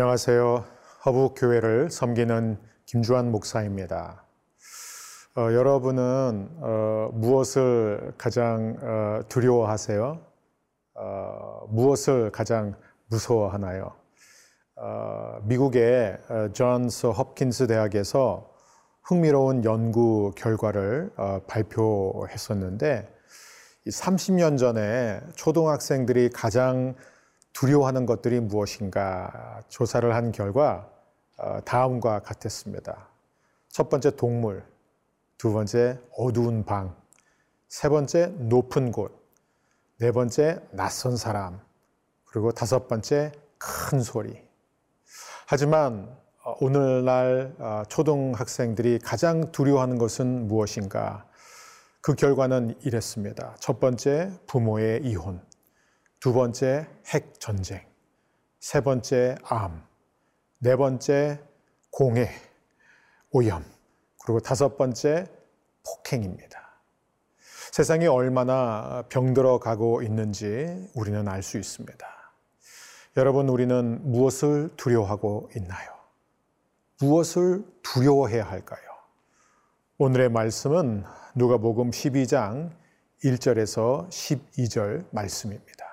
안녕하세요. 허북교회를 섬기는 김주환 목사입니다. 어, 여러분은 어, 무엇을 가장 어, 두려워하세요? 어, 무엇을 가장 무서워하나요? 어, 미국의 어, 존스 홉킨스 대학에서 흥미로운 연구 결과를 발표했었는데 30년 전에 초등학생들이 가장 두려워하는 것들이 무엇인가 조사를 한 결과 어, 다음과 같았습니다. 첫 번째 동물, 두 번째 어두운 방, 세 번째 높은 곳, 네 번째 낯선 사람, 그리고 다섯 번째 큰 소리. 하지만 어, 오늘날 어, 초등학생들이 가장 두려워하는 것은 무엇인가? 그 결과는 이랬습니다. 첫 번째 부모의 이혼, 두 번째 핵 전쟁, 세 번째 암, 네 번째 공해, 오염, 그리고 다섯 번째 폭행입니다. 세상이 얼마나 병들어 가고 있는지 우리는 알 수 있습니다. 여러분, 우리는 무엇을 두려워하고 있나요? 무엇을 두려워해야 할까요? 오늘의 말씀은 누가복음 12장 1절에서 12절 말씀입니다.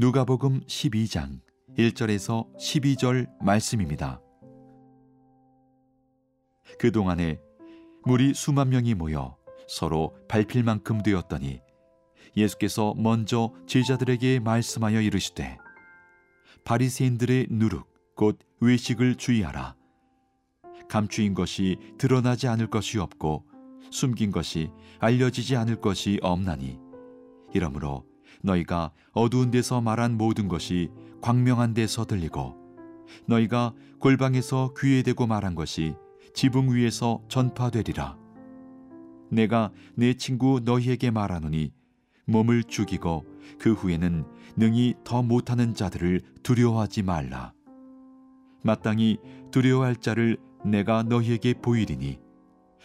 누가복음 12장 1절에서 12절 말씀입니다. 그동안에 물이 수만 명이 모여 서로 밟힐 만큼 되었더니 예수께서 먼저 제자들에게 말씀하여 이르시되 바리새인들의 누룩 곧 외식을 주의하라 감추인 것이 드러나지 않을 것이 없고 숨긴 것이 알려지지 않을 것이 없나니. 이러므로 너희가 어두운 데서 말한 모든 것이 광명한 데서 들리고 너희가 골방에서 귀에 대고 말한 것이 지붕 위에서 전파되리라. 내가 내 친구 너희에게 말하노니 몸을 죽이고 그 후에는 능히 더 못하는 자들을 두려워하지 말라. 마땅히 두려워할 자를 내가 너희에게 보이리니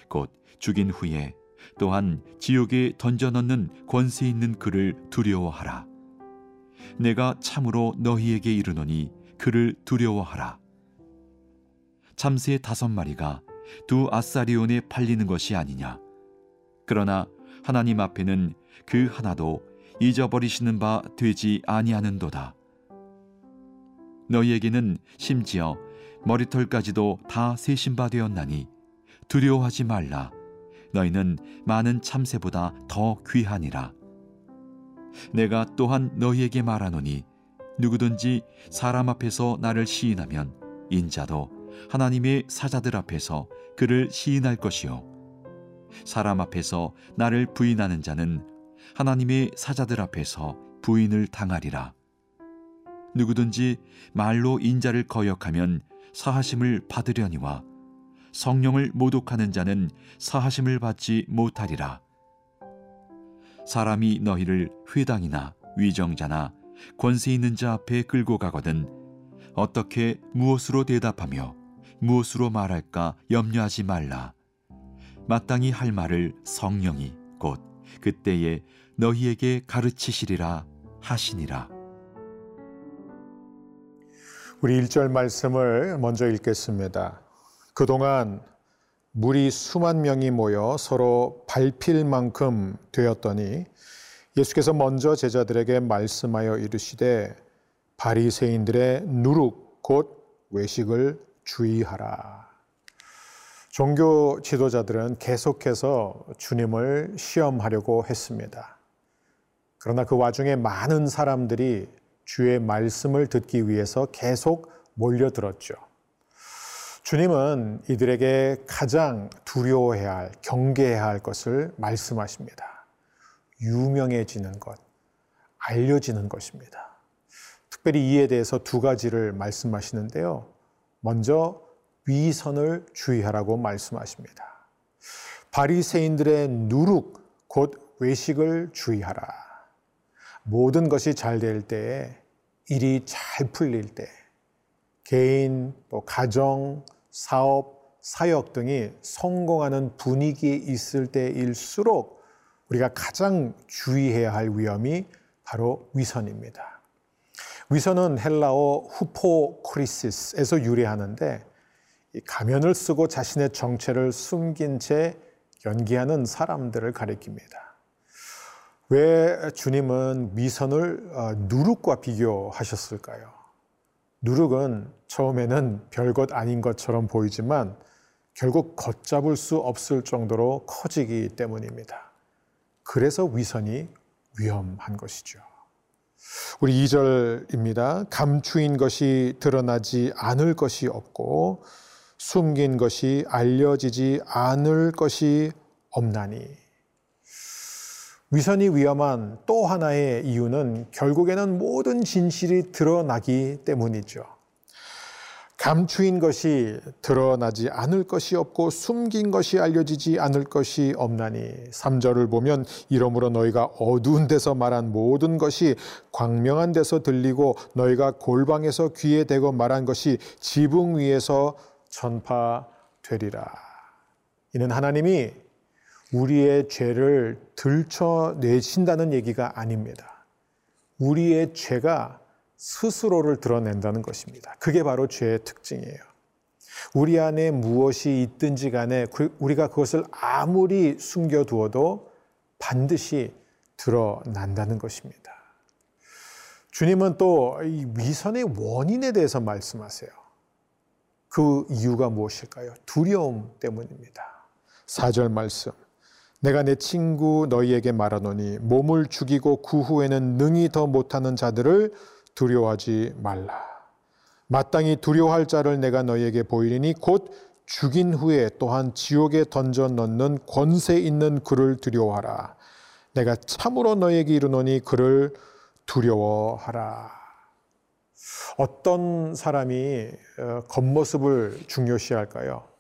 곧 죽인 후에 또한 지옥에 던져 넣는 권세 있는 그를 두려워하라. 내가 참으로 너희에게 이르노니 그를 두려워하라. 참새 다섯 마리가 두 아사리온에 팔리는 것이 아니냐. 그러나 하나님 앞에는 그 하나도 잊어버리시는 바 되지 아니하는도다. 너희에게는 심지어 머리털까지도 다 세신 바 되었나니 두려워하지 말라. 너희는 많은 참새보다 더 귀하니라. 내가 또한 너희에게 말하노니 누구든지 사람 앞에서 나를 시인하면 인자도 하나님의 사자들 앞에서 그를 시인할 것이요. 사람 앞에서 나를 부인하는 자는 하나님의 사자들 앞에서 부인을 당하리라. 누구든지 말로 인자를 거역하면 사하심을 받으려니와 성령을 모독하는 자는 사하심을 받지 못하리라. 사람이 너희를 회당이나 위정자나 권세 있는 자 앞에 끌고 가거든 어떻게 무엇으로 대답하며 무엇으로 말할까 염려하지 말라. 마땅히 할 말을 성령이 곧 그때에 너희에게 가르치시리라 하시니라. 우리 1절 말씀을 먼저 읽겠습니다. 그동안 물이 수만 명이 모여 서로 밟힐 만큼 되었더니 예수께서 먼저 제자들에게 말씀하여 이르시되 바리새인들의 누룩 곧 외식을 주의하라. 종교 지도자들은 계속해서 주님을 시험하려고 했습니다. 그러나 그 와중에 많은 사람들이 주의 말씀을 듣기 위해서 계속 몰려들었죠. 주님은 이들에게 가장 두려워해야 할, 경계해야 할 것을 말씀하십니다. 유명해지는 것, 알려지는 것입니다. 특별히 이에 대해서 두 가지를 말씀하시는데요. 먼저 위선을 주의하라고 말씀하십니다. 바리새인들의 누룩 곧 외식을 주의하라. 모든 것이 잘 될 때에 일이 잘 풀릴 때 개인 또 가정 사업, 사역 등이 성공하는 분위기에 있을 때일수록 우리가 가장 주의해야 할 위험이 바로 위선입니다. 위선은 헬라어 후포크리시스에서 유래하는데 가면을 쓰고 자신의 정체를 숨긴 채 연기하는 사람들을 가리킵니다. 왜 주님은 위선을 어, 누룩과 비교하셨을까요? 누룩은 처음에는 별것 아닌 것처럼 보이지만 결국 걷잡을 수 없을 정도로 커지기 때문입니다. 그래서 위선이 위험한 것이죠. 우리 2절입니다. 감추인 것이 드러나지 않을 것이 없고 숨긴 것이 알려지지 않을 것이 없나니. 위선이 위험한 또 하나의 이유는 결국에는 모든 진실이 드러나기 때문이죠. 감추인 것이 드러나지 않을 것이 없고 숨긴 것이 알려지지 않을 것이 없나니 3절을 보면 이러므로 너희가 어두운 데서 말한 모든 것이 광명한 데서 들리고 너희가 골방에서 귀에 대고 말한 것이 지붕 위에서 전파되리라. 이는 하나님이 우리의 죄를 들춰내신다는 얘기가 아닙니다. 우리의 죄가 스스로를 드러낸다는 것입니다. 그게 바로 죄의 특징이에요. 우리 안에 무엇이 있든지 간에 그, 우리가 그것을 아무리 숨겨두어도 반드시 드러난다는 것입니다. 주님은 또이 위선의 원인에 대해서 말씀하세요. 그 이유가 무엇일까요? 두려움 때문입니다. 4절 말씀. 내가 내 친구 너희에게 말하노니 몸을 죽이고 그 후에는 능히 더 못하는 자들을 두려워하지 말라. 마땅히 두려워할 자를 내가 너희에게 보이리니 곧 죽인 후에 또한 지옥에 던져 넣는 권세 있는 그를 두려워하라. 내가 참으로 너희에게 이르노니 그를 두려워하라. 어떤 사람이 어, 겉모습을 중요시할까요?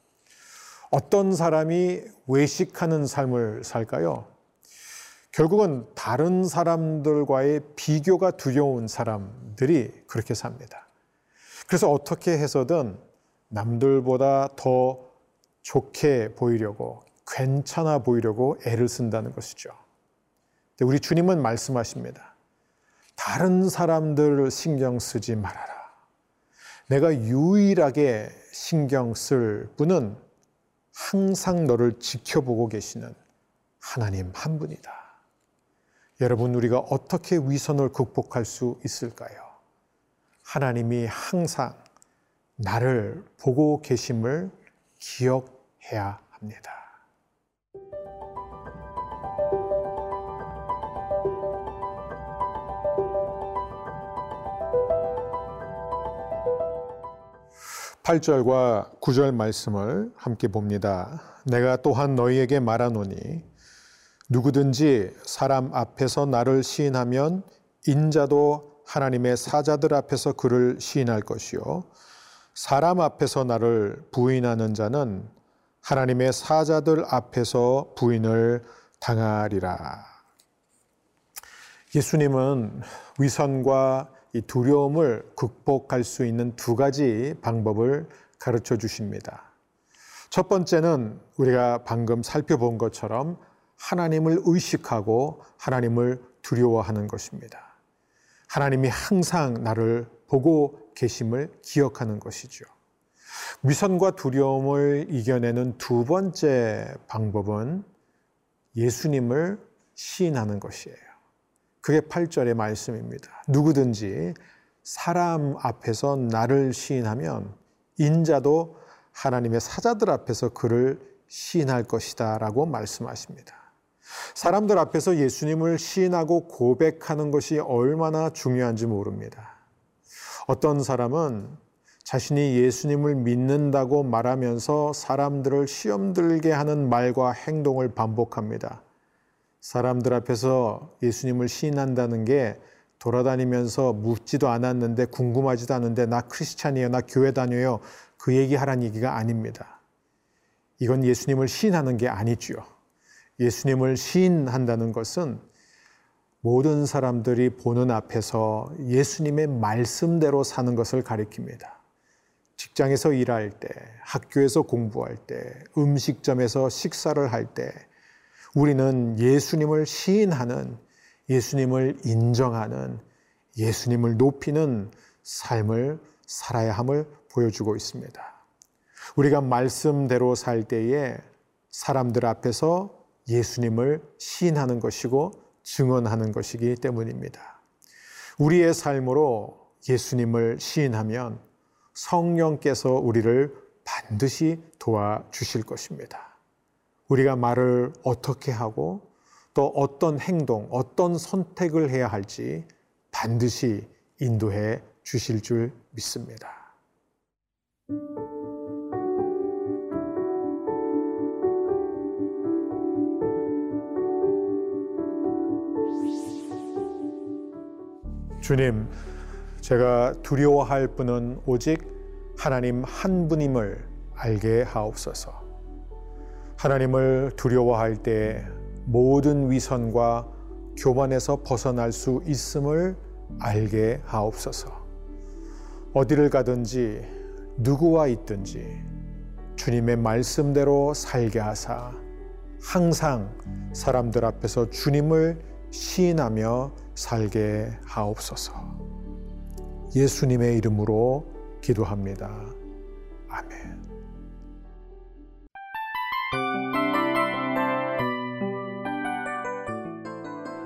어떤 사람이 외식하는 삶을 살까요? 결국은 다른 사람들과의 비교가 두려운 사람들이 그렇게 삽니다. 그래서 어떻게 해서든 남들보다 더 좋게 보이려고, 괜찮아 보이려고 애를 쓴다는 것이죠. 우리 주님은 말씀하십니다. 다른 사람들을 신경 쓰지 말아라. 내가 유일하게 신경 쓸 분은 항상 너를 지켜보고 계시는 하나님 한 분이다. 여러분, 우리가 어떻게 위선을 극복할 수 있을까요? 하나님이 항상 나를 보고 계심을 기억해야 합니다. 팔절과구절 말씀을 함께 봅니다. 내가 또한 너희에게 말하노니 누구든지 사람 앞에서 나를 시인하면 인자도 하나님의 사자들 앞에서 그를 시인할 것이요. 사람 앞에서 나를 부인하는 자는 하나님의 사자들 앞에서 부인을 당하리라. 예수님은 위선과 이 두려움을 극복할 수 있는 두 가지 방법을 가르쳐 주십니다. 첫 번째는 우리가 방금 살펴본 것처럼 하나님을 의식하고 하나님을 두려워하는 것입니다. 하나님이 항상 나를 보고 계심을 기억하는 것이죠. 위선과 두려움을 이겨내는 두 번째 방법은 예수님을 시인하는 것이에요. 그게 8절의 말씀입니다. 누구든지 사람 앞에서 나를 시인하면 인자도 하나님의 사자들 앞에서 그를 시인할 것이다 라고 말씀하십니다. 사람들 앞에서 예수님을 시인하고 고백하는 것이 얼마나 중요한지 모릅니다. 어떤 사람은 자신이 예수님을 믿는다고 말하면서 사람들을 시험 들게 하는 말과 행동을 반복합니다. 사람들 앞에서 예수님을 시인한다는 게 돌아다니면서 묻지도 않았는데 궁금하지도 않은데 나 크리스찬이에요. 나 교회 다녀요. 그 얘기 하란 얘기가 아닙니다. 이건 예수님을 시인하는 게 아니지요. 예수님을 시인한다는 것은 모든 사람들이 보는 앞에서 예수님의 말씀대로 사는 것을 가리킵니다. 직장에서 일할 때, 학교에서 공부할 때, 음식점에서 식사를 할 때, 우리는 예수님을 시인하는 예수님을 인정하는 예수님을 높이는 삶을 살아야 함을 보여주고 있습니다. 우리가 말씀대로 살 때에 사람들 앞에서 예수님을 시인하는 것이고 증언하는 것이기 때문입니다. 우리의 삶으로 예수님을 시인하면 성령께서 우리를 반드시 도와주실 것입니다. 우리가 말을 어떻게 하고 또 어떤 행동, 어떤 선택을 해야 할지 반드시 인도해 주실 줄 믿습니다. 주님, 제가 두려워할 분은 오직 하나님 한 분임을 알게 하옵소서. 하나님을 두려워할 때 모든 위선과 교만에서 벗어날 수 있음을 알게 하옵소서. 어디를 가든지 누구와 있든지 주님의 말씀대로 살게 하사 항상 사람들 앞에서 주님을 시인하며 살게 하옵소서. 예수님의 이름으로 기도합니다. 아멘.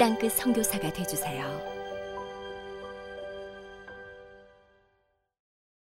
땅끝 선교사가 되주세요.